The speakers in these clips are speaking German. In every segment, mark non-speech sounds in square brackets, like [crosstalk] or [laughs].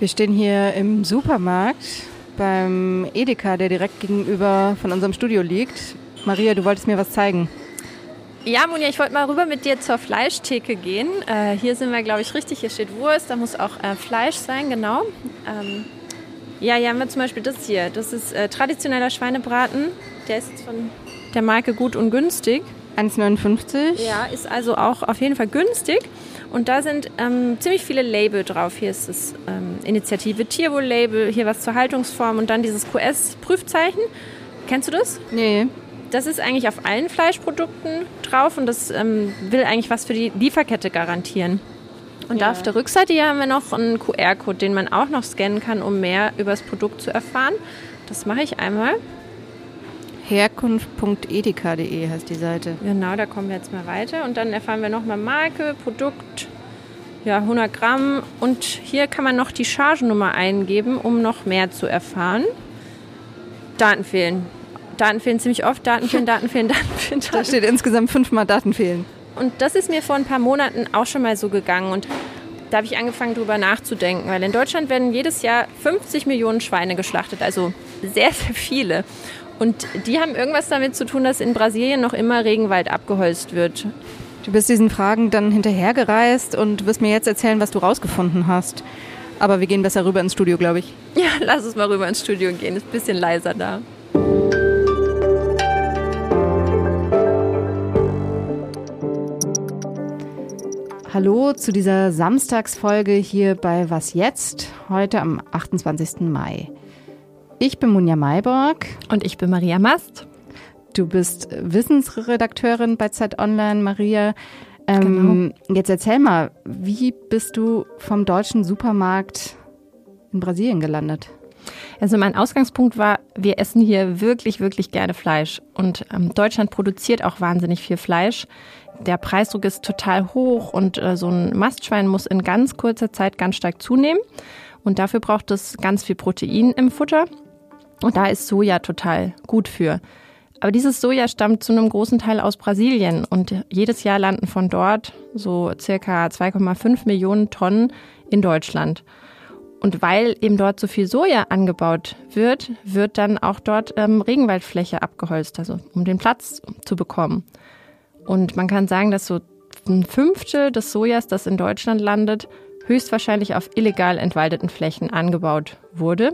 Wir stehen hier im Supermarkt beim Edeka, der direkt gegenüber von unserem Studio liegt. Maria, du wolltest mir was zeigen. Ja, Monja, ich wollte mal rüber mit dir zur Fleischtheke gehen. Äh, hier sind wir, glaube ich, richtig. Hier steht Wurst, da muss auch äh, Fleisch sein, genau. Ähm, ja, hier haben wir zum Beispiel das hier. Das ist äh, traditioneller Schweinebraten. Der ist von der Marke Gut und Günstig. 1,59. Ja, ist also auch auf jeden Fall günstig. Und da sind ähm, ziemlich viele Label drauf. Hier ist das ähm, Initiative Tierwohl-Label, hier was zur Haltungsform und dann dieses QS-Prüfzeichen. Kennst du das? Nee. Das ist eigentlich auf allen Fleischprodukten drauf und das ähm, will eigentlich was für die Lieferkette garantieren. Und ja. auf der Rückseite hier haben wir noch einen QR-Code, den man auch noch scannen kann, um mehr über das Produkt zu erfahren. Das mache ich einmal. Herkunft.edeka.de heißt die Seite. Genau, da kommen wir jetzt mal weiter. Und dann erfahren wir nochmal Marke, Produkt, ja, 100 Gramm. Und hier kann man noch die Chargennummer eingeben, um noch mehr zu erfahren. Daten fehlen. Daten fehlen ziemlich oft. Daten fehlen, Daten fehlen, Daten fehlen. Daten. [laughs] Da steht insgesamt fünfmal Daten fehlen. Und das ist mir vor ein paar Monaten auch schon mal so gegangen. Und da habe ich angefangen, darüber nachzudenken. Weil in Deutschland werden jedes Jahr 50 Millionen Schweine geschlachtet. Also sehr, sehr viele. Und die haben irgendwas damit zu tun, dass in Brasilien noch immer Regenwald abgeholzt wird. Du bist diesen Fragen dann hinterhergereist und wirst mir jetzt erzählen, was du rausgefunden hast. Aber wir gehen besser rüber ins Studio, glaube ich. [laughs] Ja, lass uns mal rüber ins Studio gehen. Ist ein bisschen leiser da. Hallo zu dieser Samstagsfolge hier bei Was jetzt? Heute am 28. Mai. Ich bin Munja Mayborg. Und ich bin Maria Mast. Du bist Wissensredakteurin bei Zeit Online, Maria. Ähm, genau. Jetzt erzähl mal, wie bist du vom deutschen Supermarkt in Brasilien gelandet? Also mein Ausgangspunkt war, wir essen hier wirklich, wirklich gerne Fleisch. Und ähm, Deutschland produziert auch wahnsinnig viel Fleisch. Der Preisdruck ist total hoch und äh, so ein Mastschwein muss in ganz kurzer Zeit ganz stark zunehmen. Und dafür braucht es ganz viel Protein im Futter. Und da ist Soja total gut für. Aber dieses Soja stammt zu einem großen Teil aus Brasilien und jedes Jahr landen von dort so circa 2,5 Millionen Tonnen in Deutschland. Und weil eben dort so viel Soja angebaut wird, wird dann auch dort ähm, Regenwaldfläche abgeholzt, also um den Platz zu bekommen. Und man kann sagen, dass so ein Fünftel des Sojas, das in Deutschland landet, höchstwahrscheinlich auf illegal entwaldeten Flächen angebaut wurde.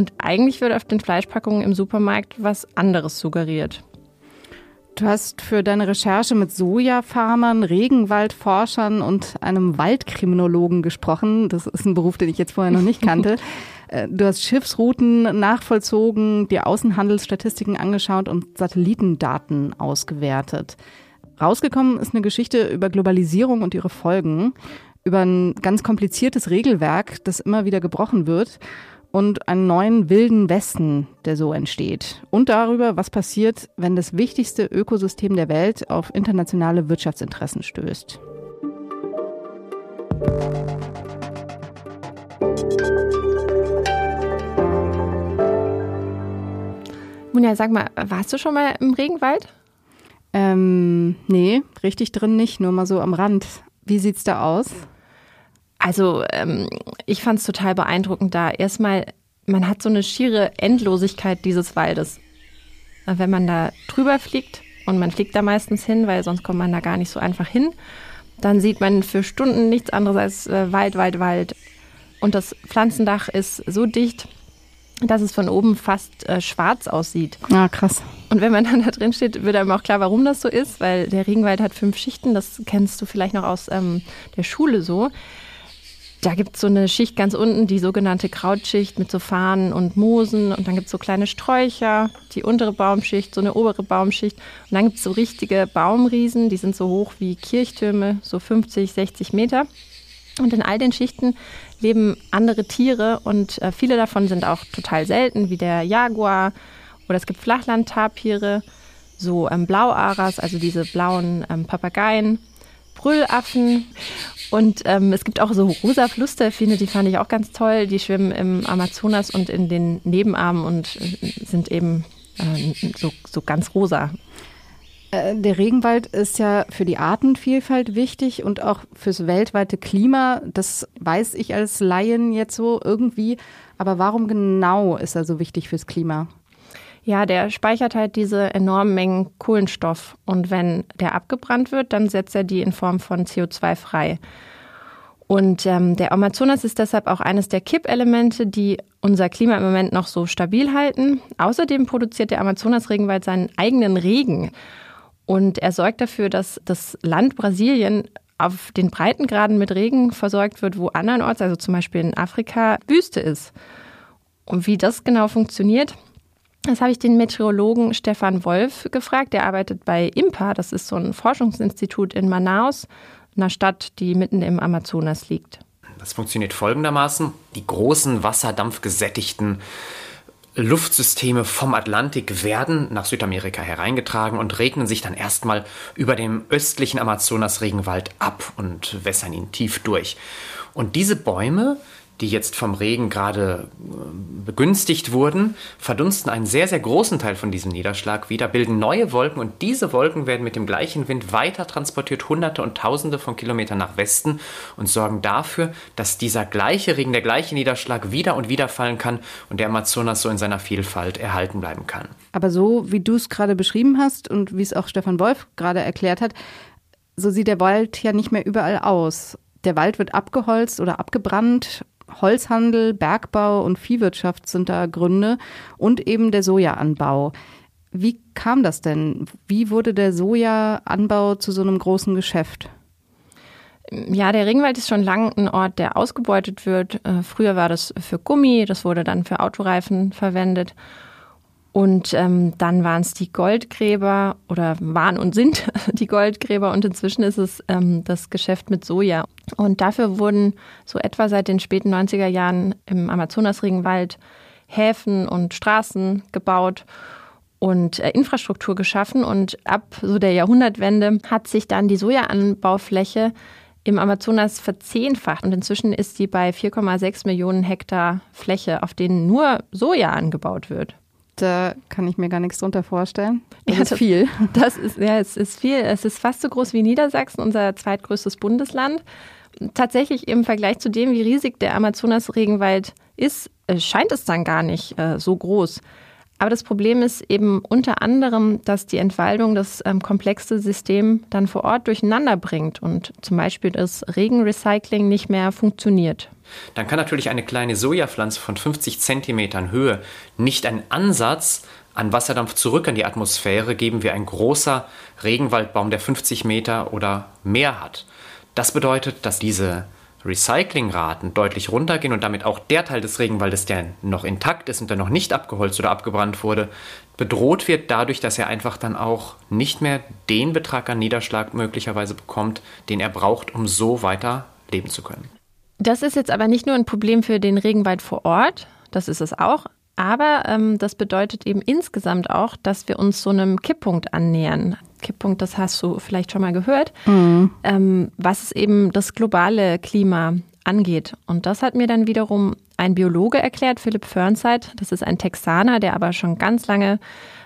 Und eigentlich wird auf den Fleischpackungen im Supermarkt was anderes suggeriert. Du hast für deine Recherche mit Sojafarmern, Regenwaldforschern und einem Waldkriminologen gesprochen. Das ist ein Beruf, den ich jetzt vorher noch nicht kannte. [laughs] Äh, du hast Schiffsrouten nachvollzogen, dir Außenhandelsstatistiken angeschaut und Satellitendaten ausgewertet. Rausgekommen ist eine Geschichte über Globalisierung und ihre Folgen, über ein ganz kompliziertes Regelwerk, das immer wieder gebrochen wird und einen neuen wilden Westen, der so entsteht. Und darüber, was passiert, wenn das wichtigste Ökosystem der Welt auf internationale Wirtschaftsinteressen stößt. Munja, sag mal, warst du schon mal im Regenwald? Ähm, nee, richtig drin nicht, nur mal so am Rand. Wie sieht's da aus? Also ähm, ich fand es total beeindruckend da. Erstmal, man hat so eine schiere Endlosigkeit dieses Waldes. Wenn man da drüber fliegt, und man fliegt da meistens hin, weil sonst kommt man da gar nicht so einfach hin, dann sieht man für Stunden nichts anderes als äh, Wald, Wald, Wald. Und das Pflanzendach ist so dicht, dass es von oben fast äh, schwarz aussieht. Ah, krass. Und wenn man [laughs] dann da drin steht, wird einem auch klar, warum das so ist, weil der Regenwald hat fünf Schichten. Das kennst du vielleicht noch aus ähm, der Schule so. Da gibt es so eine Schicht ganz unten, die sogenannte Krautschicht mit so Fahnen und Moosen. Und dann gibt es so kleine Sträucher, die untere Baumschicht, so eine obere Baumschicht. Und dann gibt es so richtige Baumriesen, die sind so hoch wie Kirchtürme, so 50, 60 Meter. Und in all den Schichten leben andere Tiere und äh, viele davon sind auch total selten, wie der Jaguar. Oder es gibt Flachlandtapire, so ähm, Blauaras, also diese blauen ähm, Papageien. Brüllaffen und ähm, es gibt auch so rosa Flussdelfine, die fand ich auch ganz toll. Die schwimmen im Amazonas und in den Nebenarmen und äh, sind eben äh, so, so ganz rosa. Äh, der Regenwald ist ja für die Artenvielfalt wichtig und auch fürs weltweite Klima. Das weiß ich als Laien jetzt so irgendwie. Aber warum genau ist er so wichtig fürs Klima? Ja, der speichert halt diese enormen Mengen Kohlenstoff. Und wenn der abgebrannt wird, dann setzt er die in Form von CO2 frei. Und ähm, der Amazonas ist deshalb auch eines der Kippelemente, die unser Klima im Moment noch so stabil halten. Außerdem produziert der Amazonas-Regenwald seinen eigenen Regen. Und er sorgt dafür, dass das Land Brasilien auf den Breitengraden mit Regen versorgt wird, wo andernorts, also zum Beispiel in Afrika, Wüste ist. Und wie das genau funktioniert, das habe ich den Meteorologen Stefan Wolf gefragt. Der arbeitet bei IMPA, das ist so ein Forschungsinstitut in Manaus, einer Stadt, die mitten im Amazonas liegt. Das funktioniert folgendermaßen. Die großen wasserdampfgesättigten Luftsysteme vom Atlantik werden nach Südamerika hereingetragen und regnen sich dann erstmal über dem östlichen Amazonas-Regenwald ab und wässern ihn tief durch. Und diese Bäume die jetzt vom Regen gerade äh, begünstigt wurden, verdunsten einen sehr, sehr großen Teil von diesem Niederschlag wieder, bilden neue Wolken und diese Wolken werden mit dem gleichen Wind weiter transportiert, hunderte und tausende von Kilometern nach Westen und sorgen dafür, dass dieser gleiche Regen, der gleiche Niederschlag wieder und wieder fallen kann und der Amazonas so in seiner Vielfalt erhalten bleiben kann. Aber so, wie du es gerade beschrieben hast und wie es auch Stefan Wolf gerade erklärt hat, so sieht der Wald ja nicht mehr überall aus. Der Wald wird abgeholzt oder abgebrannt Holzhandel, Bergbau und Viehwirtschaft sind da Gründe und eben der Sojaanbau. Wie kam das denn? Wie wurde der Sojaanbau zu so einem großen Geschäft? Ja, der Regenwald ist schon lange ein Ort, der ausgebeutet wird. Äh, früher war das für Gummi, das wurde dann für Autoreifen verwendet. Und ähm, dann waren es die Goldgräber oder waren und sind [laughs] die Goldgräber und inzwischen ist es ähm, das Geschäft mit Soja. Und dafür wurden so etwa seit den späten 90er Jahren im Amazonasregenwald Häfen und Straßen gebaut und äh, Infrastruktur geschaffen. Und ab so der Jahrhundertwende hat sich dann die Sojaanbaufläche im Amazonas verzehnfacht und inzwischen ist sie bei 4,6 Millionen Hektar Fläche, auf denen nur Soja angebaut wird da kann ich mir gar nichts drunter vorstellen. Das ja, ist viel. [laughs] Das ist, ja, es ist viel. Es ist fast so groß wie Niedersachsen, unser zweitgrößtes Bundesland. Tatsächlich im Vergleich zu dem, wie riesig der Amazonas-Regenwald ist, äh, scheint es dann gar nicht äh, so groß. Aber das Problem ist eben unter anderem, dass die Entwaldung das ähm, komplexe System dann vor Ort durcheinander bringt und zum Beispiel das Regenrecycling nicht mehr funktioniert. Dann kann natürlich eine kleine Sojapflanze von 50 Zentimetern Höhe nicht einen Ansatz an Wasserdampf zurück in die Atmosphäre geben wie ein großer Regenwaldbaum, der 50 Meter oder mehr hat. Das bedeutet, dass diese Recyclingraten deutlich runtergehen und damit auch der Teil des Regenwaldes, der noch intakt ist und der noch nicht abgeholzt oder abgebrannt wurde, bedroht wird dadurch, dass er einfach dann auch nicht mehr den Betrag an Niederschlag möglicherweise bekommt, den er braucht, um so weiter leben zu können. Das ist jetzt aber nicht nur ein Problem für den Regenwald vor Ort, das ist es auch, aber ähm, das bedeutet eben insgesamt auch, dass wir uns so einem Kipppunkt annähern. Kipppunkt, das hast du vielleicht schon mal gehört, mhm. ähm, was es eben das globale Klima angeht. Und das hat mir dann wiederum ein Biologe erklärt, Philipp Fernside. Das ist ein Texaner, der aber schon ganz lange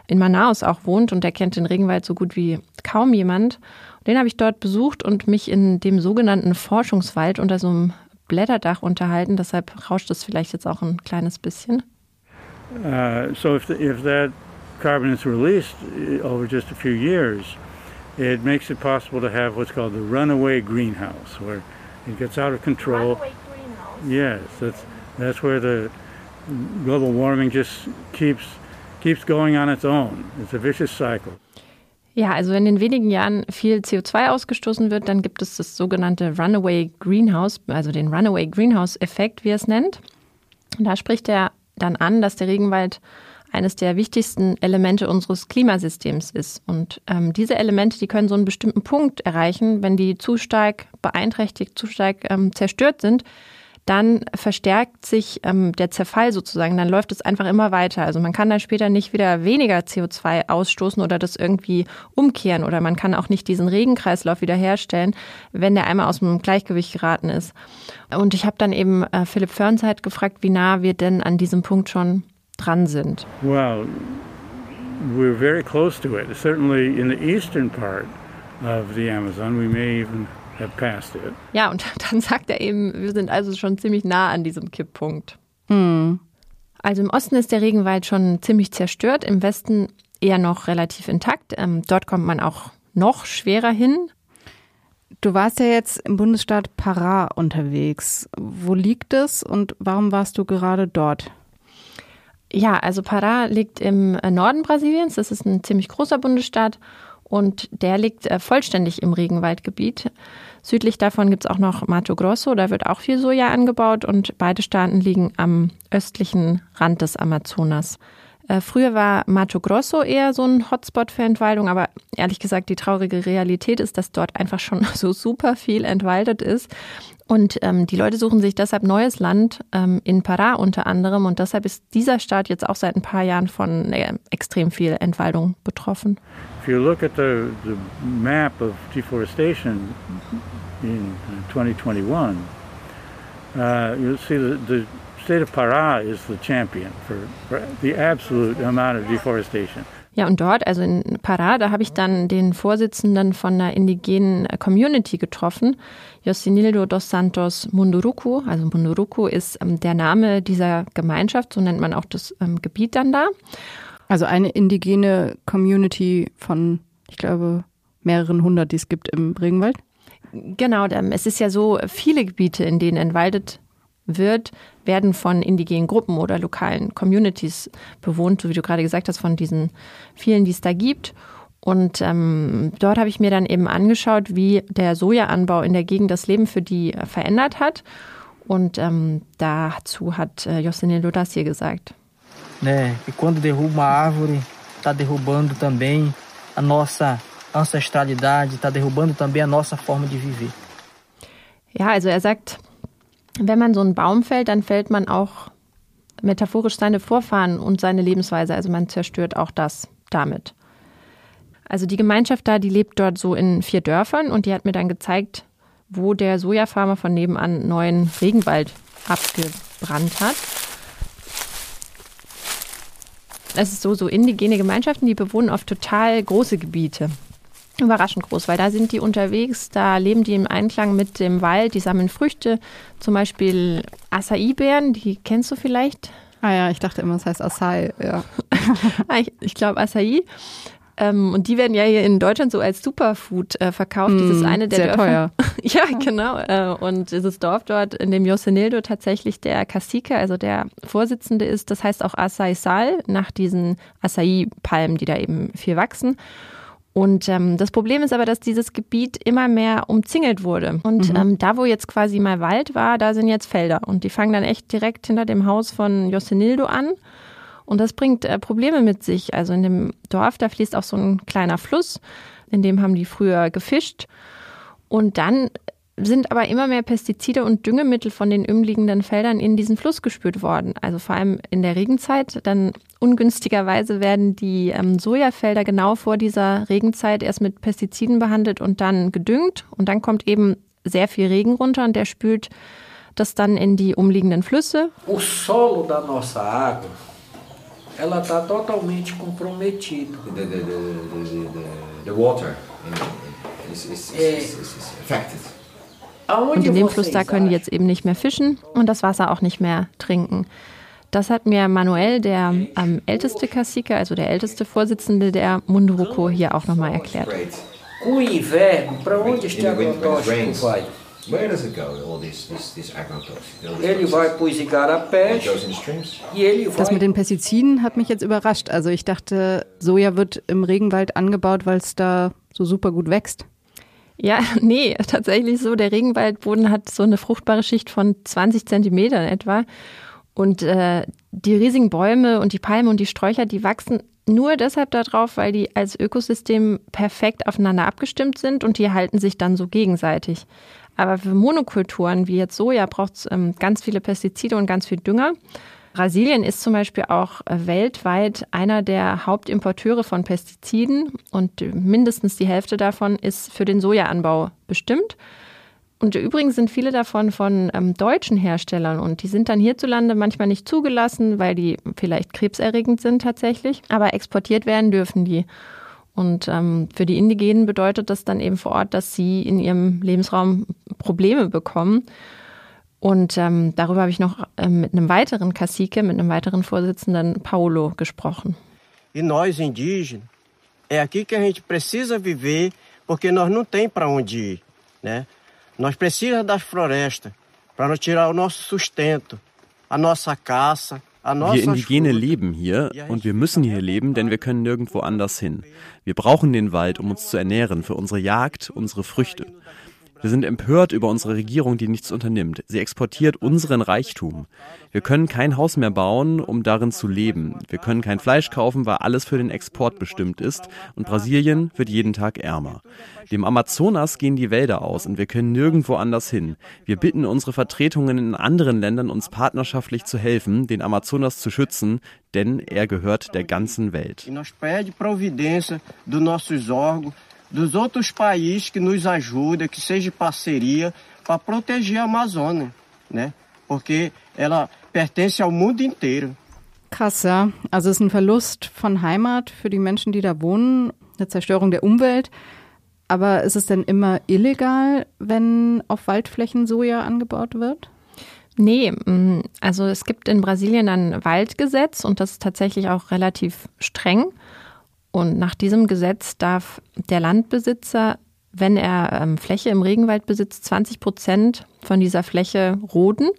in Manaus auch wohnt und der kennt den Regenwald so gut wie kaum jemand. Den habe ich dort besucht und mich in dem sogenannten Forschungswald unter so einem Blätterdach unterhalten. Deshalb rauscht es vielleicht jetzt auch ein kleines bisschen. Uh, so if, the, if that carbon is released uh, over just a few years, it makes it possible to have what's called the runaway greenhouse, where it gets out of control. Runaway greenhouse. Yes, that's that's where the global warming just keeps keeps going on its own. It's a vicious cycle. Ja, also wenn in wenigen Jahren viel CO2 ausgestoßen wird, dann gibt es das sogenannte Runaway Greenhouse, also den Runaway Greenhouse-Effekt, wie er es nennt. Und da spricht er dann an, dass der Regenwald eines der wichtigsten Elemente unseres Klimasystems ist. Und ähm, diese Elemente, die können so einen bestimmten Punkt erreichen, wenn die zu stark beeinträchtigt, zu stark ähm, zerstört sind, dann verstärkt sich ähm, der Zerfall sozusagen, dann läuft es einfach immer weiter. Also man kann dann später nicht wieder weniger CO2 ausstoßen oder das irgendwie umkehren oder man kann auch nicht diesen Regenkreislauf wiederherstellen, wenn der einmal aus dem Gleichgewicht geraten ist. Und ich habe dann eben äh, Philipp Fernzeit gefragt, wie nah wir denn an diesem Punkt schon dran sind. Well, we're very close to it. Certainly in the eastern part of the Amazon, we may even have passed it. Ja, und [laughs] dann sagt er eben, wir sind also schon ziemlich nah an diesem Kipppunkt. Hm. Also im Osten ist der Regenwald schon ziemlich zerstört, im Westen eher noch relativ intakt. Ähm, dort kommt man auch noch schwerer hin. Du warst ja jetzt im Bundesstaat Pará unterwegs. Wo liegt es und warum warst du gerade dort? Ja, also Pará liegt im äh, Norden Brasiliens. Das ist ein ziemlich großer Bundesstaat und der liegt äh, vollständig im Regenwaldgebiet. Südlich davon gibt es auch noch Mato Grosso, da wird auch viel Soja angebaut und beide Staaten liegen am östlichen Rand des Amazonas. Äh, früher war Mato Grosso eher so ein Hotspot für Entwaldung, aber ehrlich gesagt, die traurige Realität ist, dass dort einfach schon [laughs] so super viel entwaldet ist. Und ähm, die Leute suchen sich deshalb neues Land, ähm, in Pará unter anderem. Und deshalb ist dieser Staat jetzt auch seit ein paar Jahren von äh, extrem viel Entwaldung betroffen. If you look at the, the map of deforestation in 2021, uh, you'll see that the state of Pará is the champion for, for the absolute amount of deforestation. Ja, und dort, also in Pará, da habe ich dann den Vorsitzenden von einer indigenen Community getroffen, Yosinildo dos Santos Munduruku. Also Munduruku ist ähm, der Name dieser Gemeinschaft, so nennt man auch das ähm, Gebiet dann da. Also eine indigene Community von, ich glaube, mehreren hundert, die es gibt im Regenwald. Genau, es ist ja so, viele Gebiete, in denen entwaldet wird, werden von indigenen Gruppen oder lokalen Communities bewohnt, so wie du gerade gesagt hast, von diesen vielen, die es da gibt. Und ähm, dort habe ich mir dann eben angeschaut, wie der Sojaanbau in der Gegend das Leben für die verändert hat. Und ähm, dazu hat äh, Jocelyn das hier gesagt. Né? E quando derruba uma árvore, está derrubando também a nossa ancestralidade, está derrubando também a nossa forma de viver. Ja, also er sagt, wenn man so einen Baum fällt, dann fällt man auch metaphorisch seine Vorfahren und seine Lebensweise. Also man zerstört auch das damit. Also die Gemeinschaft da, die lebt dort so in vier Dörfern und die hat mir dann gezeigt, wo der Sojafarmer von nebenan neuen Regenwald abgebrannt hat. Es ist so, so indigene Gemeinschaften, die bewohnen oft total große Gebiete. Überraschend groß, weil da sind die unterwegs, da leben die im Einklang mit dem Wald, die sammeln Früchte, zum Beispiel Acai-Beeren, die kennst du vielleicht? Ah ja, ich dachte immer, es heißt Acai, ja. [laughs] Ah, ich, ich glaube Acai. Ähm, und die werden ja hier in Deutschland so als Superfood äh, verkauft. Mm, Dieses eine der sehr Dörfer. teuer. [laughs] ja, genau. Äh, und dieses Dorf dort, in dem Yosenildo tatsächlich der Cacique, also der Vorsitzende ist, das heißt auch Acai Sal, nach diesen Acai-Palmen, die da eben viel wachsen. Und ähm, das Problem ist aber, dass dieses Gebiet immer mehr umzingelt wurde. Und Mhm. ähm, da, wo jetzt quasi mal Wald war, da sind jetzt Felder. Und die fangen dann echt direkt hinter dem Haus von Josenildo an. Und das bringt äh, Probleme mit sich. Also in dem Dorf, da fließt auch so ein kleiner Fluss, in dem haben die früher gefischt. Und dann sind aber immer mehr Pestizide und Düngemittel von den umliegenden Feldern in diesen Fluss gespült worden. Also vor allem in der Regenzeit. Dann ungünstigerweise werden die ähm, Sojafelder genau vor dieser Regenzeit erst mit Pestiziden behandelt und dann gedüngt. Und dann kommt eben sehr viel Regen runter und der spült das dann in die umliegenden Flüsse. O solo da nossa água, ela está totalmente comprometido. the, the, the, the, the, the water is, is, is, is affected. Und Aonde in dem Fluss da können die jetzt eben nicht mehr fischen und das Wasser auch nicht mehr trinken. Das hat mir Manuel, der ähm, älteste Cacique, also der älteste Vorsitzende der Munduruku, hier auch nochmal erklärt. Where does it go? All this, this, this e Das mit den Pestiziden hat mich jetzt überrascht. Also ich dachte, Soja wird im Regenwald angebaut, weil es da so super gut wächst. Ja, [laughs] nee, tatsächlich so. Der Regenwaldboden hat so eine fruchtbare Schicht von 20 Zentimetern etwa. Und äh, die riesigen Bäume und die Palmen und die Sträucher, die wachsen nur deshalb darauf, weil die als Ökosystem perfekt aufeinander abgestimmt sind und die halten sich dann so gegenseitig. Aber für Monokulturen wie jetzt Soja braucht es ähm, ganz viele Pestizide und ganz viel Dünger. Brasilien ist zum Beispiel auch äh, weltweit einer der Hauptimporteure von Pestiziden und mindestens die Hälfte davon ist für den Sojaanbau bestimmt. Und übrigens sind viele davon von ähm, deutschen Herstellern und die sind dann hierzulande manchmal nicht zugelassen, weil die vielleicht krebserregend sind tatsächlich. Aber exportiert werden dürfen die. Und ähm, für die Indigenen bedeutet das dann eben vor Ort, dass sie in ihrem Lebensraum Probleme bekommen. Und ähm, darüber habe ich noch ähm, mit einem weiteren Cacique, mit einem weiteren Vorsitzenden, Paulo, gesprochen. E nós indígenas, é aqui que a gente precisa viver, porque nós não tem para onde ir, né? Nós precisamos das florestas para nos tirar o nosso sustento, a nossa caça, Wir Indigene leben hier und wir müssen hier leben, denn wir können nirgendwo anders hin. Wir brauchen den Wald, um uns zu ernähren, für unsere Jagd, unsere Früchte. Wir sind empört über unsere Regierung, die nichts unternimmt. Sie exportiert unseren Reichtum. Wir können kein Haus mehr bauen, um darin zu leben. Wir können kein Fleisch kaufen, weil alles für den Export bestimmt ist. Und Brasilien wird jeden Tag ärmer. Dem Amazonas gehen die Wälder aus und wir können nirgendwo anders hin. Wir bitten unsere Vertretungen in anderen Ländern, uns partnerschaftlich zu helfen, den Amazonas zu schützen, denn er gehört der ganzen Welt dos outros países que nos ajudem, que seja parceria para proteger a Amazônia, né? Porque ela pertence ao mundo inteiro. Krass, ja. Also es ist ein Verlust von Heimat für die Menschen, die da wohnen, eine Zerstörung der Umwelt. Aber ist es denn immer illegal, wenn auf Waldflächen Soja angebaut wird? Nee, mm, also es gibt in Brasilien ein Waldgesetz und das ist tatsächlich auch relativ streng. Und nach diesem Gesetz darf der Landbesitzer, wenn er ähm, Fläche im Regenwald besitzt, 20 Prozent von dieser Fläche roden.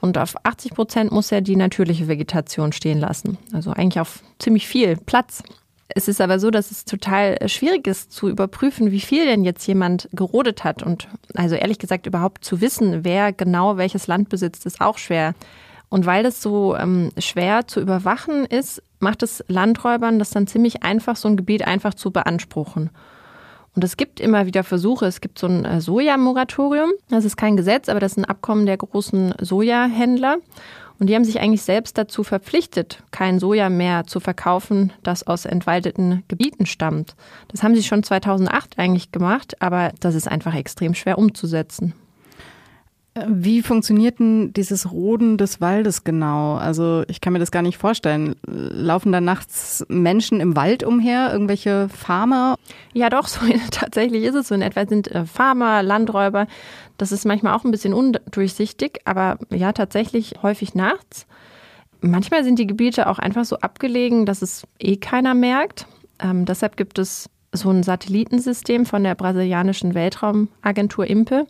Und auf 80 Prozent muss er die natürliche Vegetation stehen lassen. Also eigentlich auf ziemlich viel Platz. Es ist aber so, dass es total schwierig ist zu überprüfen, wie viel denn jetzt jemand gerodet hat. Und also ehrlich gesagt überhaupt zu wissen, wer genau welches Land besitzt, ist auch schwer. Und weil das so ähm, schwer zu überwachen ist, macht es Landräubern das dann ziemlich einfach, so ein Gebiet einfach zu beanspruchen. Und es gibt immer wieder Versuche. Es gibt so ein äh, Sojamoratorium. Das ist kein Gesetz, aber das ist ein Abkommen der großen Sojahändler. Und die haben sich eigentlich selbst dazu verpflichtet, kein Soja mehr zu verkaufen, das aus entwaldeten Gebieten stammt. Das haben sie schon 2008 eigentlich gemacht, aber das ist einfach extrem schwer umzusetzen. Wie funktioniert denn dieses Roden des Waldes genau? Also ich kann mir das gar nicht vorstellen. Laufen da nachts Menschen im Wald umher, irgendwelche Farmer? Ja, doch, [laughs] so tatsächlich ist es so. In etwa sind äh, Farmer, Landräuber. Das ist manchmal auch ein bisschen undurchsichtig, aber ja, tatsächlich häufig nachts. Manchmal sind die Gebiete auch einfach so abgelegen, dass es eh keiner merkt. Ähm, deshalb gibt es so ein Satellitensystem von der brasilianischen Weltraumagentur IMPE.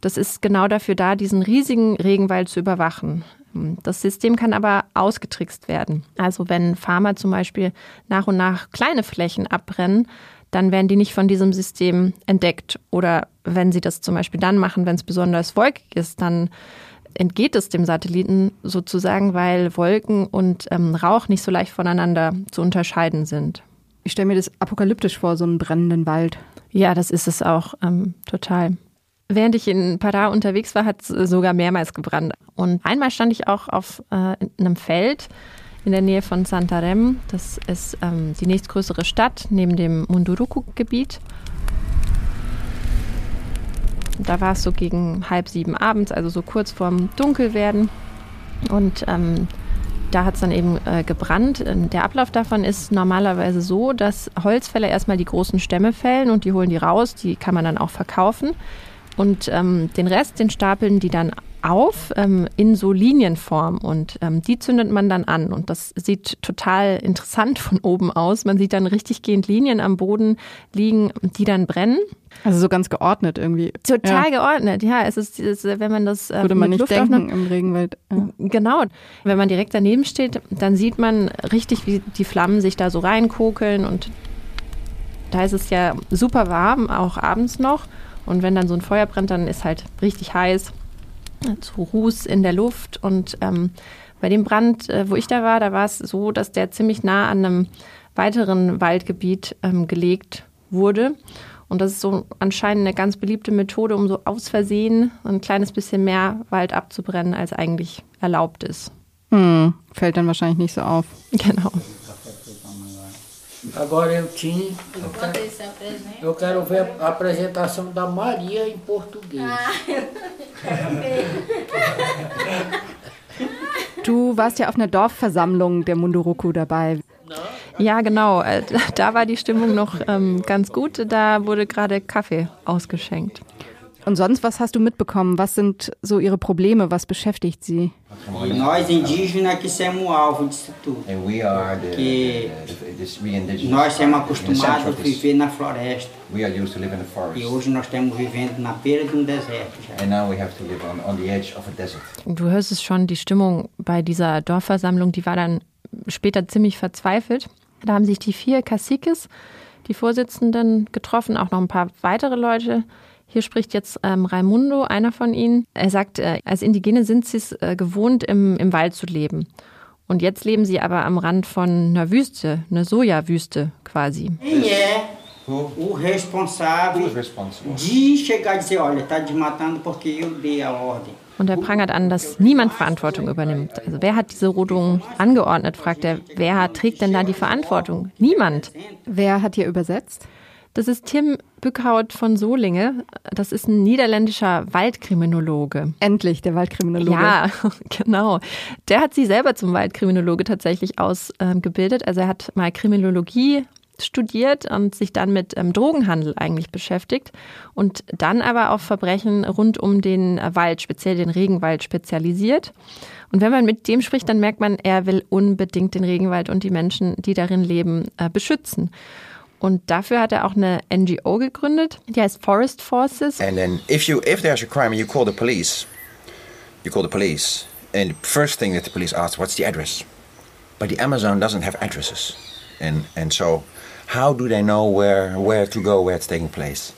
Das ist genau dafür da, diesen riesigen Regenwald zu überwachen. Das System kann aber ausgetrickst werden. Also wenn Farmer zum Beispiel nach und nach kleine Flächen abbrennen, dann werden die nicht von diesem System entdeckt. Oder wenn sie das zum Beispiel dann machen, wenn es besonders wolkig ist, dann entgeht es dem Satelliten sozusagen, weil Wolken und ähm, Rauch nicht so leicht voneinander zu unterscheiden sind. Ich stelle mir das apokalyptisch vor, so einen brennenden Wald. Ja, das ist es auch ähm, total. Während ich in Pará unterwegs war, hat es sogar mehrmals gebrannt. Und einmal stand ich auch auf äh, einem Feld in der Nähe von Santarem. Das ist ähm, die nächstgrößere Stadt neben dem Munduruku-Gebiet. Da war es so gegen halb sieben abends, also so kurz vorm Dunkelwerden. Und ähm, da hat es dann eben äh, gebrannt. Ähm, der Ablauf davon ist normalerweise so, dass Holzfäller erstmal die großen Stämme fällen und die holen die raus. Die kann man dann auch verkaufen. Und ähm, den Rest, den stapeln die dann auf ähm, in so Linienform und ähm, die zündet man dann an und das sieht total interessant von oben aus. Man sieht dann richtig gehend Linien am Boden liegen, die dann brennen. Also so ganz geordnet irgendwie. Total ja. geordnet, ja. Es ist, es, wenn man das äh, würde man nicht Luft denken im Regenwald. Ja. Genau. Wenn man direkt daneben steht, dann sieht man richtig, wie die Flammen sich da so reinkokeln und da ist es ja super warm, auch abends noch. Und wenn dann so ein Feuer brennt, dann ist halt richtig heiß, zu Ruß in der Luft. Und ähm, bei dem Brand, äh, wo ich da war, da war es so, dass der ziemlich nah an einem weiteren Waldgebiet ähm, gelegt wurde. Und das ist so anscheinend eine ganz beliebte Methode, um so aus Versehen ein kleines bisschen mehr Wald abzubrennen, als eigentlich erlaubt ist. Hm, fällt dann wahrscheinlich nicht so auf. [laughs] Genau. Agora eu tinha. Eu quero, eu quero ver a apresentação da Maria em português. Ah, [laughs] eu quero ver. [laughs] Du warst ja auf einer Dorfversammlung der Munduruku dabei. Ja, genau. Äh, da war die Stimmung noch ähm, ganz gut. Da wurde gerade Kaffee ausgeschenkt. Und sonst, was hast du mitbekommen? Was sind so ihre Probleme? Was beschäftigt sie? Nós indígenas que somos alvo disso tudo. Que nós somos acostumados a viver na floresta. E hoje nós estamos vivendo na beira de um deserto. Du hörst es schon, die Stimmung bei dieser Dorfversammlung, die war dann später ziemlich verzweifelt. Da haben sich die vier Caciques, die Vorsitzenden, getroffen, auch noch ein paar weitere Leute. Hier spricht jetzt ähm, Raimundo, einer von ihnen. Er sagt, äh, als Indigene sind sie es äh, gewohnt, im, im Wald zu leben. Und jetzt leben sie aber am Rand von einer Wüste, einer Sojawüste quasi. É o responsável de chegar e dizer, olha, está desmatando porque eu dei a ordem. Und er prangert an, dass niemand Verantwortung übernimmt. Also wer hat diese Rodung angeordnet, fragt er. Wer trägt denn da die Verantwortung? Niemand. Wer hat hier übersetzt? Das ist Tim Bückhaut von Solinge. Das ist ein niederländischer Waldkriminologe. Endlich der Waldkriminologe. Ja, [laughs] genau. Der hat sie selber zum Waldkriminologe tatsächlich ausgebildet. Also er hat mal Kriminologie studiert und sich dann mit ähm, Drogenhandel eigentlich beschäftigt und dann aber auf Verbrechen rund um den Wald, speziell den Regenwald, spezialisiert. Und wenn man mit dem spricht, dann merkt man, er will unbedingt den Regenwald und die Menschen, die darin leben, äh, beschützen. Und dafür hat er auch eine NGO gegründet, die heißt Forest Forces. And then if you if there's a crime you call the police, you call the police, and the first thing that the police ask, what's the address? But the Amazon doesn't have addresses, and and so how do they know where where to go, where it's taking place?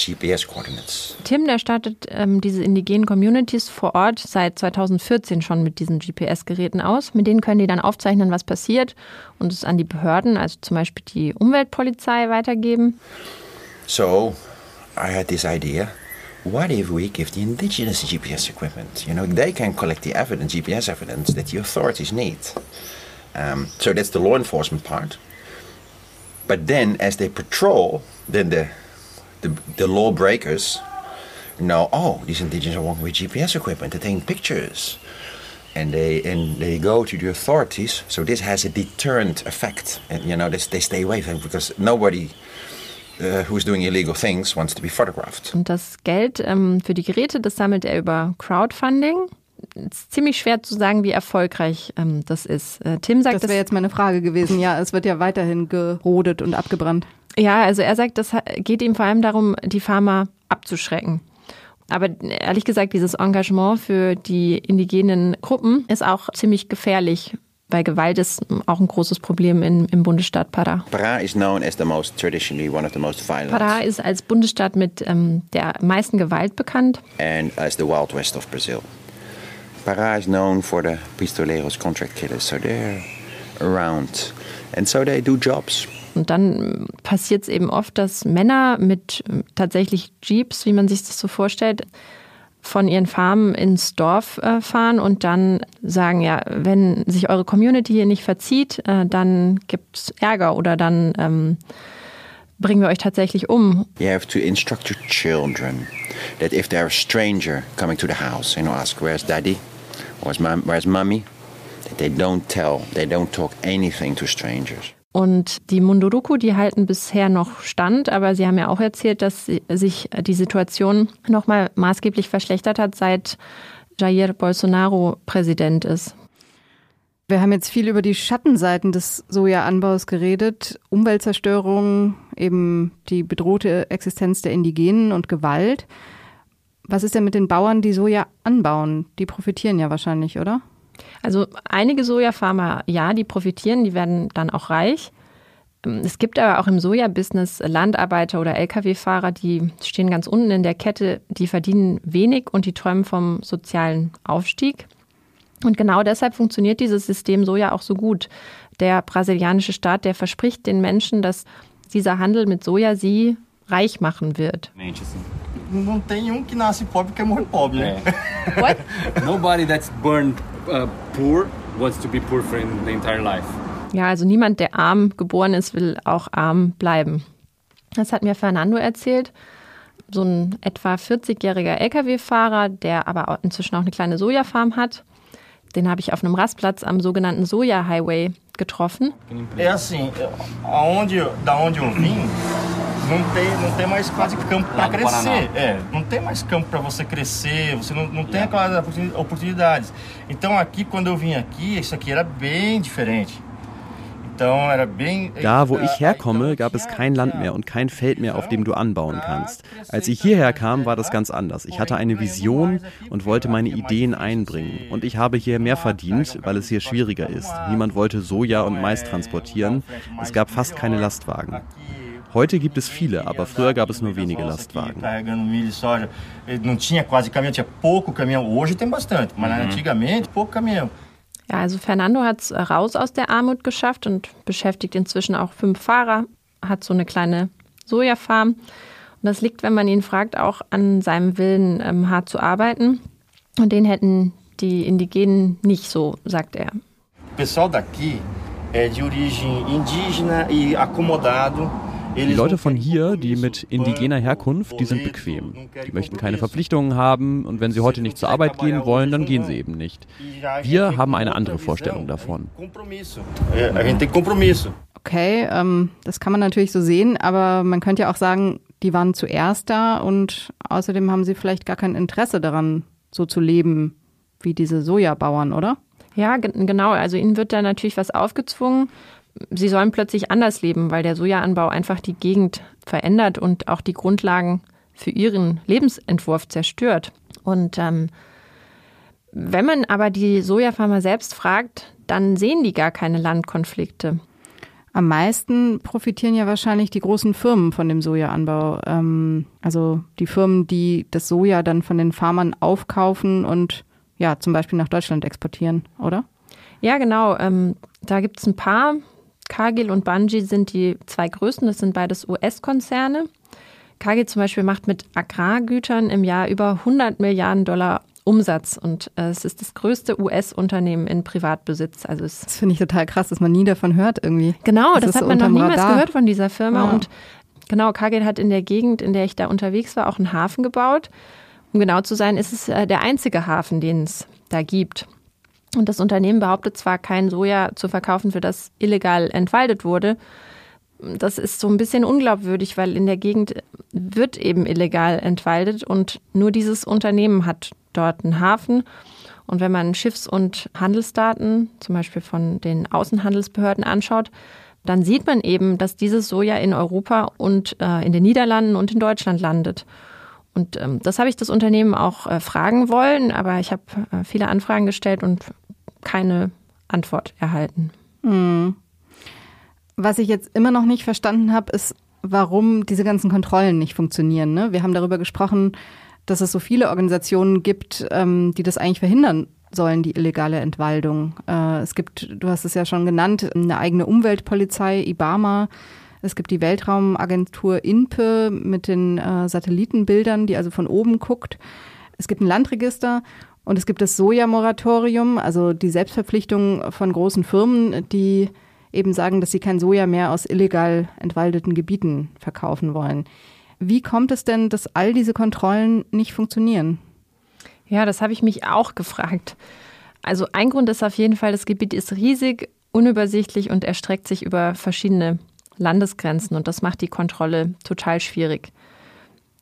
GPS-Coordinates. Tim, der startet ähm, diese indigenen Communities vor Ort seit 2014 schon mit diesen GPS-Geräten aus. Mit denen können die dann aufzeichnen, was passiert und es an die Behörden, also zum Beispiel die Umweltpolizei, weitergeben. So, I had this idea. What if we give the indigenous GPS equipment? You know, they can collect the evidence, GPS evidence that the authorities need. Um, so that's the law enforcement part. But then, as they patrol, then the the, the lawbreakers know, oh, these indigenous are working with GPS equipment, they're taking pictures. And they and they go to the authorities. So this has a deterrent effect, and you know they, they stay away from because nobody uh, who's doing illegal things wants to be photographed. Und das Geld ähm, für die Geräte, das sammelt er über Crowdfunding. Es ist ziemlich schwer zu sagen, wie erfolgreich ähm, das ist. Äh, Tim sagt, das wäre jetzt meine Frage gewesen. Ja, es wird ja weiterhin gerodet und abgebrannt. Ja, also er sagt, das geht ihm vor allem darum, die Farmer abzuschrecken. Aber ehrlich gesagt, dieses Engagement für die indigenen Gruppen ist auch ziemlich gefährlich, weil Gewalt ist auch ein großes Problem in, im Bundesstaat Pará. Pará is known as the most traditionally one of the most violent. Pará ist als Bundesstaat mit ähm, der meisten Gewalt bekannt. And as the Wild West of Brazil. Pará is known for the pistoleros contract killers, so they're around. And so they do jobs. Und dann passiert es eben oft, dass Männer mit tatsächlich Jeeps, wie man sich das so vorstellt, von ihren Farmen ins Dorf äh, fahren und dann sagen, ja, wenn sich eure Community hier nicht verzieht, äh, dann gibt es Ärger oder dann ähm, bringen wir euch tatsächlich um. You have to instruct your children that if there a stranger coming to the house and ask, where's daddy? Where's, mom, where's mommy? That they don't tell, they don't talk anything to strangers. Und die Munduruku, die halten bisher noch stand, aber Sie haben ja auch erzählt, dass sich die Situation nochmal maßgeblich verschlechtert hat, seit Jair Bolsonaro Präsident ist. Wir haben jetzt viel über die Schattenseiten des Sojaanbaus geredet. Umweltzerstörung, eben die bedrohte Existenz der Indigenen und Gewalt. Was ist denn mit den Bauern, die Soja anbauen? Die profitieren ja wahrscheinlich, oder? Also einige Sojafarmer, ja, die profitieren, die werden dann auch reich. Es gibt aber auch im Sojabusiness Landarbeiter oder Lkw-Fahrer, die stehen ganz unten in der Kette, die verdienen wenig und die träumen vom sozialen Aufstieg. Und genau deshalb funktioniert dieses System Soja auch so gut. Der brasilianische Staat, der verspricht den Menschen, dass dieser Handel mit Soja sie reich machen wird. Não tem um que nasce pobre que morre pobre, né? What? [laughs] Nobody that's born uh, poor wants to be poor for the entire life. Ja, also niemand, der arm geboren ist, will auch arm bleiben. Das hat mir Fernando erzählt. So ein etwa 40-jähriger Lkw-Fahrer, der aber inzwischen auch eine kleine Sojafarm hat. Den habe ich auf einem Rastplatz am sogenannten Soja Highway getroffen. É assim, aonde, da onde eu vim, não tem, não tem mais quase campo para crescer. É, não tem mais campo para você crescer, você não, não tem aquelas oportunidades. Então aqui, quando eu vim aqui, isso aqui era bem diferente. Da, wo ich herkomme, gab es kein Land mehr und kein Feld mehr, auf dem du anbauen kannst. Als ich hierher kam, war das ganz anders. Ich hatte eine Vision und wollte meine Ideen einbringen. Und ich habe hier mehr verdient, weil es hier schwieriger ist. Niemand wollte Soja und Mais transportieren. Es gab fast keine Lastwagen. Heute gibt es viele, aber früher gab es nur wenige Lastwagen. Não Ja, also Fernando hat es raus aus der Armut geschafft und beschäftigt inzwischen auch fünf Fahrer, hat so eine kleine Sojafarm. Und das liegt, wenn man ihn fragt, auch an seinem Willen, ähm, hart zu arbeiten. Und den hätten die Indigenen nicht so, sagt er. Pessoal daqui é de origem indígena e acomodado. Die Leute von hier, die mit indigener Herkunft, die sind bequem. Die möchten keine Verpflichtungen haben und wenn sie heute nicht zur Arbeit gehen wollen, dann gehen sie eben nicht. Wir haben eine andere Vorstellung davon. Okay, ähm, das kann man natürlich so sehen, aber man könnte ja auch sagen, die waren zuerst da und außerdem haben sie vielleicht gar kein Interesse daran, so zu leben wie diese Sojabauern, oder? Ja, genau. Also ihnen wird da natürlich was aufgezwungen sie sollen plötzlich anders leben, weil der Sojaanbau einfach die Gegend verändert und auch die Grundlagen für ihren Lebensentwurf zerstört. Und ähm, wenn man aber die Sojafarmer selbst fragt, dann sehen die gar keine Landkonflikte. Am meisten profitieren ja wahrscheinlich die großen Firmen von dem Sojaanbau. Ähm, also die Firmen, die das Soja dann von den Farmern aufkaufen und ja, zum Beispiel nach Deutschland exportieren, oder? Ja, genau. Ähm, da gibt es ein paar. Cargill und Bungie sind die zwei größten. Das sind beides US-Konzerne. Cargill zum Beispiel macht mit Agrargütern im Jahr über 100 Milliarden Dollar Umsatz und äh, es ist das größte US-Unternehmen in Privatbesitz. Also es das finde ich total krass, dass man nie davon hört irgendwie. Genau, das, das hat man noch niemals Radar. gehört von dieser Firma. Ja. Und genau, Cargill hat in der Gegend, in der ich da unterwegs war, auch einen Hafen gebaut. Um genau zu sein, ist es äh, der einzige Hafen, den es da gibt. Und das Unternehmen behauptet zwar, kein Soja zu verkaufen, für das illegal entwaldet wurde. Das ist so ein bisschen unglaubwürdig, weil in der Gegend wird eben illegal entwaldet und nur dieses Unternehmen hat dort einen Hafen. Und wenn man Schiffs- und Handelsdaten, zum Beispiel von den Außenhandelsbehörden anschaut, dann sieht man eben, dass dieses Soja in Europa und äh, in den Niederlanden und in Deutschland landet. Und ähm, das habe ich das Unternehmen auch äh, fragen wollen, aber ich habe äh, viele Anfragen gestellt und keine Antwort erhalten. Hm. Was ich jetzt immer noch nicht verstanden habe, ist, warum diese ganzen Kontrollen nicht funktionieren. Ne? Wir haben darüber gesprochen, dass es so viele Organisationen gibt, ähm, die das eigentlich verhindern sollen, die illegale Entwaldung. Äh, es gibt, du hast es ja schon genannt, eine eigene Umweltpolizei, IBAMA. Es gibt die Weltraumagentur INPE mit den äh, Satellitenbildern, die also von oben guckt. Es gibt ein Landregister und es gibt das Sojamoratorium, also die Selbstverpflichtung von großen Firmen, die eben sagen, dass sie kein Soja mehr aus illegal entwaldeten Gebieten verkaufen wollen. Wie kommt es denn, dass all diese Kontrollen nicht funktionieren? Ja, das habe ich mich auch gefragt. Also ein Grund ist auf jeden Fall, das Gebiet ist riesig, unübersichtlich und erstreckt sich über verschiedene Landesgrenzen und das macht die Kontrolle total schwierig.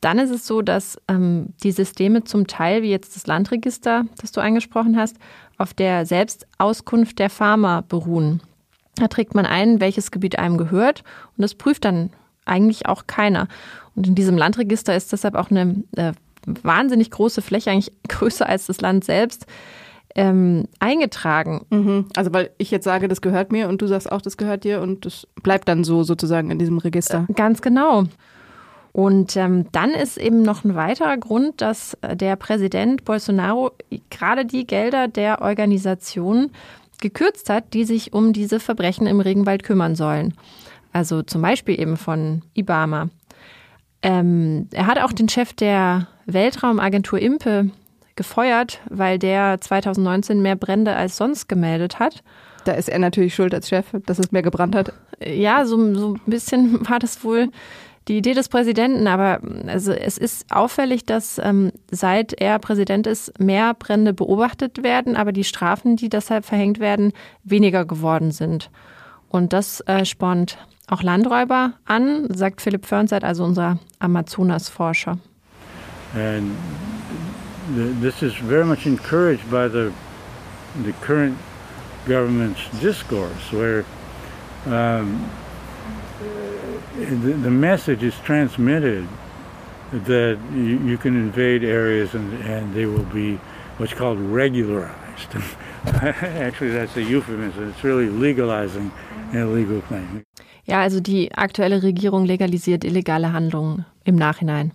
Dann ist es so, dass ähm, die Systeme zum Teil, wie jetzt das Landregister, das du angesprochen hast, auf der Selbstauskunft der Farmer beruhen. Da trägt man ein, welches Gebiet einem gehört und das prüft dann eigentlich auch keiner. Und in diesem Landregister ist deshalb auch eine äh, wahnsinnig große Fläche, eigentlich [laughs] größer als das Land selbst, ähm, eingetragen. Mhm. Also weil ich jetzt sage, das gehört mir und du sagst auch, das gehört dir und das bleibt dann so sozusagen in diesem Register. Äh, ganz genau. Und ähm, dann ist eben noch ein weiterer Grund, dass äh, der Präsident Bolsonaro gerade die Gelder der Organisation gekürzt hat, die sich um diese Verbrechen im Regenwald kümmern sollen. Also zum Beispiel eben von IBAMA. Ähm, er hat auch den Chef der Weltraumagentur IMPE gefeuert, weil der 2019 mehr Brände als sonst gemeldet hat. Da ist er natürlich schuld als Chef, dass es mehr gebrannt hat. Ja, so, so ein bisschen [laughs] war das wohl die Idee des Präsidenten, aber also es ist auffällig, dass ähm, seit er Präsident ist, mehr Brände beobachtet werden, aber die Strafen, die deshalb verhängt werden, weniger geworden sind. Und das äh, spornt auch Landräuber an, sagt Philipp Fernseid, also unser Amazonas-Forscher. And this is very much encouraged by the, the current government's discourse, where um, the, the, message is transmitted that you, you, can invade areas and, and they will be what's called regularized. [laughs] Actually, that's a euphemism. It's really legalizing an illegal claim. Ja, also die aktuelle Regierung legalisiert illegale Handlungen im Nachhinein.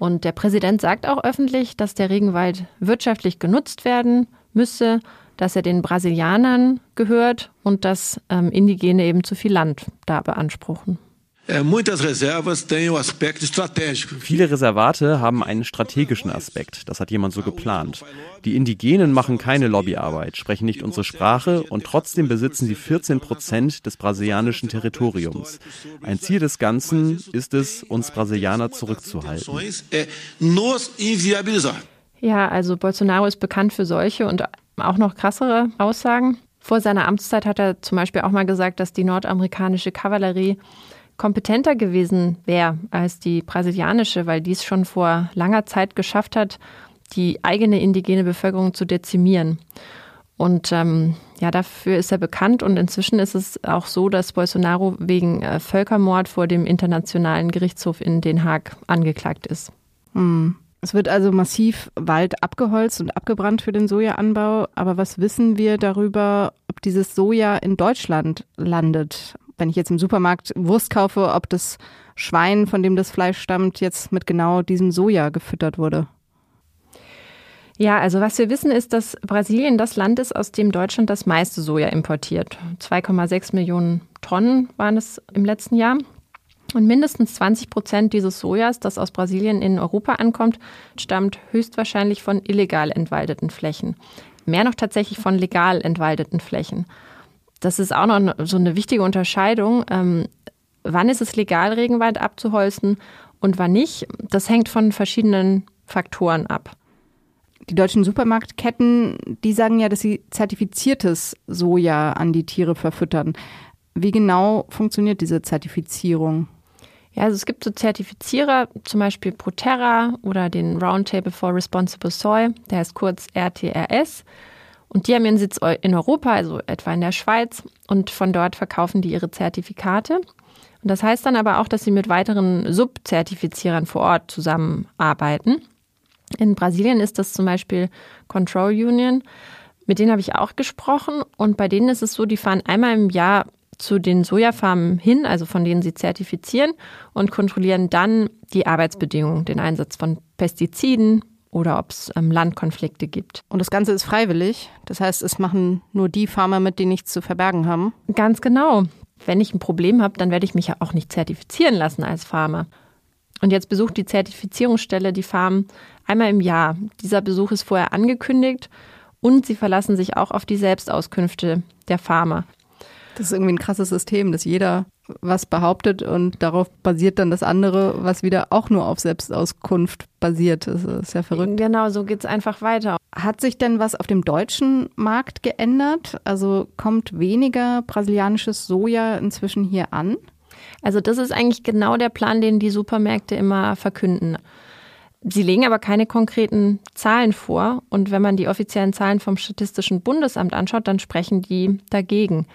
Und der Präsident sagt auch öffentlich, dass der Regenwald wirtschaftlich genutzt werden müsse, dass er den Brasilianern gehört und dass ähm, Indigene eben zu viel Land da beanspruchen. Viele Reservate haben einen strategischen Aspekt, das hat jemand so geplant. Die Indigenen machen keine Lobbyarbeit, sprechen nicht unsere Sprache und trotzdem besitzen sie 14 Prozent des brasilianischen Territoriums. Ein Ziel des Ganzen ist es, uns Brasilianer zurückzuhalten. Ja, also Bolsonaro ist bekannt für solche und auch noch krassere Aussagen. Vor seiner Amtszeit hat er zum Beispiel auch mal gesagt, dass die nordamerikanische Kavallerie kompetenter gewesen wäre als die brasilianische, weil dies schon vor langer Zeit geschafft hat, die eigene indigene Bevölkerung zu dezimieren. Und ähm, ja, dafür ist er bekannt und inzwischen ist es auch so, dass Bolsonaro wegen äh, Völkermord vor dem Internationalen Gerichtshof in Den Haag angeklagt ist. Hm. Es wird also massiv Wald abgeholzt und abgebrannt für den Sojaanbau. Aber was wissen wir darüber, ob dieses Soja in Deutschland landet? Wenn ich jetzt im Supermarkt Wurst kaufe, ob das Schwein, von dem das Fleisch stammt, jetzt mit genau diesem Soja gefüttert wurde. Ja, also was wir wissen ist, dass Brasilien das Land ist, aus dem Deutschland das meiste Soja importiert. 2,6 Millionen Tonnen waren es im letzten Jahr. Und mindestens 20 Prozent dieses Sojas, das aus Brasilien in Europa ankommt, stammt höchstwahrscheinlich von illegal entwaldeten Flächen. Mehr noch tatsächlich von legal entwaldeten Flächen. Das ist auch noch so eine wichtige Unterscheidung. Ähm, wann ist es legal, Regenwald abzuholzen und wann nicht? Das hängt von verschiedenen Faktoren ab. Die deutschen Supermarktketten, die sagen ja, dass sie zertifiziertes Soja an die Tiere verfüttern. Wie genau funktioniert diese Zertifizierung? Ja, also es gibt so Zertifizierer, zum Beispiel Proterra oder den Roundtable for Responsible Soy, der heißt kurz RTRS. Und die haben ihren Sitz in Europa, also etwa in der Schweiz. Und von dort verkaufen die ihre Zertifikate. Und das heißt dann aber auch, dass sie mit weiteren Subzertifizierern vor Ort zusammenarbeiten. In Brasilien ist das zum Beispiel Control Union. Mit denen habe ich auch gesprochen. Und bei denen ist es so, die fahren einmal im Jahr zu den Sojafarmen hin, also von denen sie zertifizieren, und kontrollieren dann die Arbeitsbedingungen, den Einsatz von Pestiziden, oder ob es ähm, Landkonflikte gibt. Und das Ganze ist freiwillig. Das heißt, es machen nur die Farmer mit, die nichts zu verbergen haben. Ganz genau. Wenn ich ein Problem habe, dann werde ich mich ja auch nicht zertifizieren lassen als Farmer. Und jetzt besucht die Zertifizierungsstelle die Farm einmal im Jahr. Dieser Besuch ist vorher angekündigt und sie verlassen sich auch auf die Selbstauskünfte der Farmer. Das ist irgendwie ein krasses System, dass jeder was behauptet und darauf basiert dann das andere, was wieder auch nur auf Selbstauskunft basiert. Das ist ja verrückt. Genau, so geht es einfach weiter. Hat sich denn was auf dem deutschen Markt geändert? Also kommt weniger brasilianisches Soja inzwischen hier an? Also das ist eigentlich genau der Plan, den die Supermärkte immer verkünden. Sie legen aber keine konkreten Zahlen vor. Und wenn man die offiziellen Zahlen vom Statistischen Bundesamt anschaut, dann sprechen die dagegen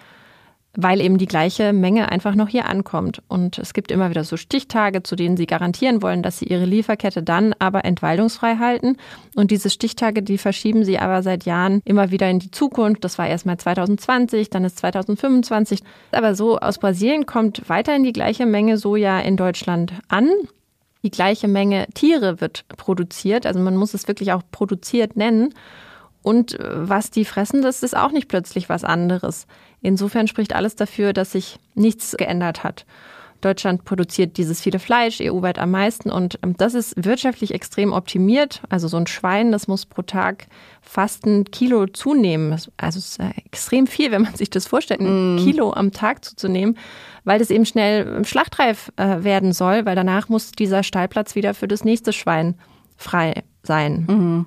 weil eben die gleiche Menge einfach noch hier ankommt. Und es gibt immer wieder so Stichtage, zu denen sie garantieren wollen, dass sie ihre Lieferkette dann aber entwaldungsfrei halten. Und diese Stichtage, die verschieben sie aber seit Jahren immer wieder in die Zukunft. Das war erst mal 2020, dann ist 2025. Aber so aus Brasilien kommt weiterhin die gleiche Menge Soja in Deutschland an. Die gleiche Menge Tiere wird produziert. Also man muss es wirklich auch produziert nennen. Und äh, was die fressen, das ist auch nicht plötzlich was anderes. Insofern spricht alles dafür, dass sich nichts geändert hat. Deutschland produziert dieses viele Fleisch, EU-weit am meisten. Und ähm, das ist wirtschaftlich extrem optimiert. Also so ein Schwein, das muss pro Tag fast ein Kilo zunehmen. Also es ist äh, extrem viel, wenn man sich das vorstellt, ein mm. Kilo am Tag zuzunehmen, weil das eben schnell schlachtreif äh, werden soll, weil danach muss dieser Stallplatz wieder für das nächste Schwein frei sein. Mhm.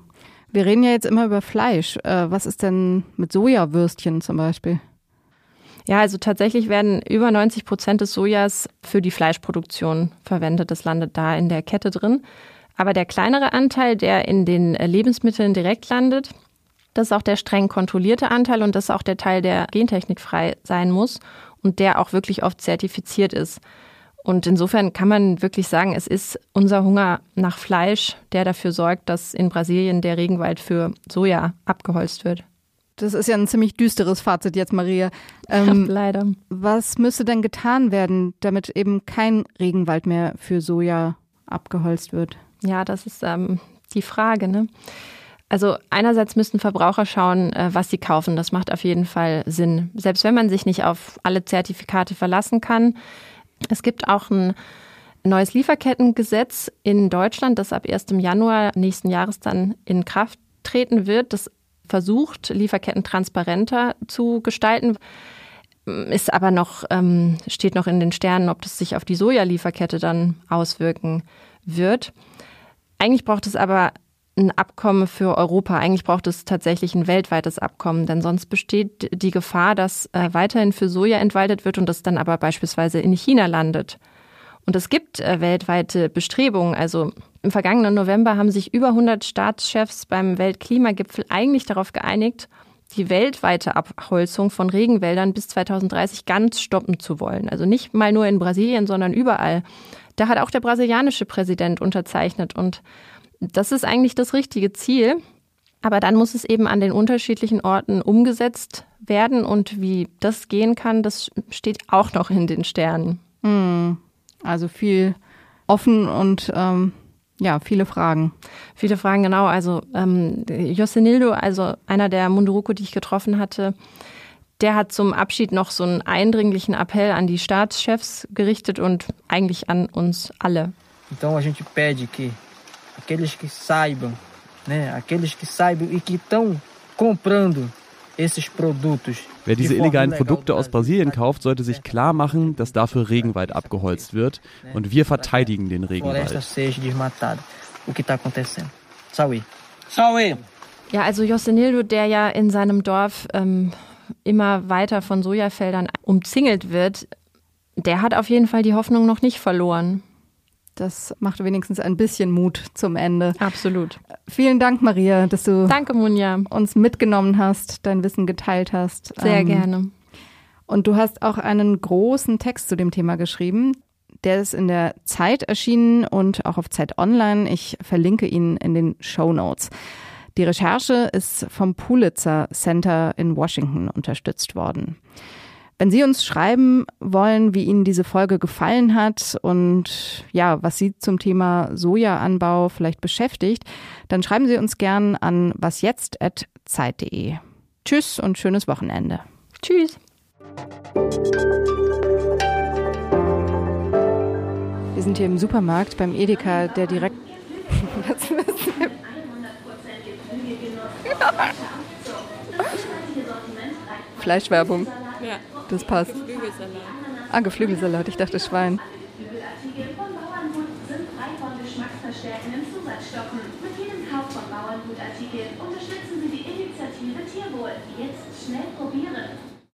Wir reden ja jetzt immer über Fleisch. Äh, was ist denn mit Sojawürstchen zum Beispiel? Ja, also tatsächlich werden über 90 Prozent des Sojas für die Fleischproduktion verwendet. Das landet da in der Kette drin. Aber der kleinere Anteil, der in den Lebensmitteln direkt landet, das ist auch der streng kontrollierte Anteil und das ist auch der Teil, der gentechnikfrei sein muss und der auch wirklich oft zertifiziert ist. Und insofern kann man wirklich sagen, es ist unser Hunger nach Fleisch, der dafür sorgt, dass in Brasilien der Regenwald für Soja abgeholzt wird. Das ist ja ein ziemlich düsteres Fazit jetzt, Maria. [laughs] Ähm, ja, leider. Was müsste denn getan werden, damit eben kein Regenwald mehr für Soja abgeholzt wird? Ja, das ist ähm, die Frage. Ne? Also einerseits müssten Verbraucher schauen, äh, was sie kaufen. Das macht auf jeden Fall Sinn. Selbst wenn man sich nicht auf alle Zertifikate verlassen kann. Es gibt auch ein neues Lieferkettengesetz in Deutschland, das ab 1. Januar nächsten Jahres dann in Kraft treten wird. Das versucht, Lieferketten transparenter zu gestalten. Ist aber noch, ähm, steht noch in den Sternen, ob das sich auf die Sojalieferkette dann auswirken wird. Eigentlich braucht es aber ein Abkommen für Europa. Eigentlich braucht es tatsächlich ein weltweites Abkommen, denn sonst besteht die Gefahr, dass äh, weiterhin für Soja entwaldet wird und das dann aber beispielsweise in China landet. Und es gibt äh, weltweite Bestrebungen. Also im vergangenen November haben sich über 100 Staatschefs beim Weltklimagipfel eigentlich darauf geeinigt, die weltweite Abholzung von Regenwäldern bis 2030 ganz stoppen zu wollen. Also nicht mal nur in Brasilien, sondern überall. Da hat auch der brasilianische Präsident unterzeichnet und das ist eigentlich das richtige Ziel. Aber dann muss es eben an den unterschiedlichen Orten umgesetzt werden und wie das gehen kann, das steht auch noch in den Sternen. Hm. Also viel offen und ähm, ja, viele Fragen. Viele Fragen, genau. Also ähm, Josenildo, also einer der Munduruku, die ich getroffen hatte, der hat zum Abschied noch so einen eindringlichen Appell an die Staatschefs gerichtet und eigentlich an uns alle. Então a gente pede que aqueles que saibam, né, aqueles que saibam e que estão comprando Wer diese illegalen Produkte aus Brasilien kauft, sollte sich klar machen, dass dafür Regenwald abgeholzt wird. Und wir verteidigen den Regenwald. Ja, also Josenildo, der ja in seinem Dorf ähm, immer weiter von Sojafeldern umzingelt wird, der hat auf jeden Fall die Hoffnung noch nicht verloren. Das macht wenigstens ein bisschen Mut zum Ende. Absolut. Vielen Dank, Maria, dass du Danke, Munja. uns mitgenommen hast, dein Wissen geteilt hast. Sehr ähm, gerne. Und du hast auch einen großen Text zu dem Thema geschrieben. Der ist in der Zeit erschienen und auch auf Zeit Online. Ich verlinke ihn in den Show Notes. Die Recherche ist vom Pulitzer Center in Washington unterstützt worden. Wenn Sie uns schreiben wollen, wie Ihnen diese Folge gefallen hat und ja, was Sie zum Thema Sojaanbau vielleicht beschäftigt, dann schreiben Sie uns gern an wasjetzt.zeit.de. Tschüss und schönes Wochenende. Tschüss. Wir sind hier im Supermarkt beim Edeka, der direkt. [laughs] [laughs] Fleischwerbung. Ja. Das passt. Geflügelsalat. Ah, Geflügelsalat. Ich dachte Schwein.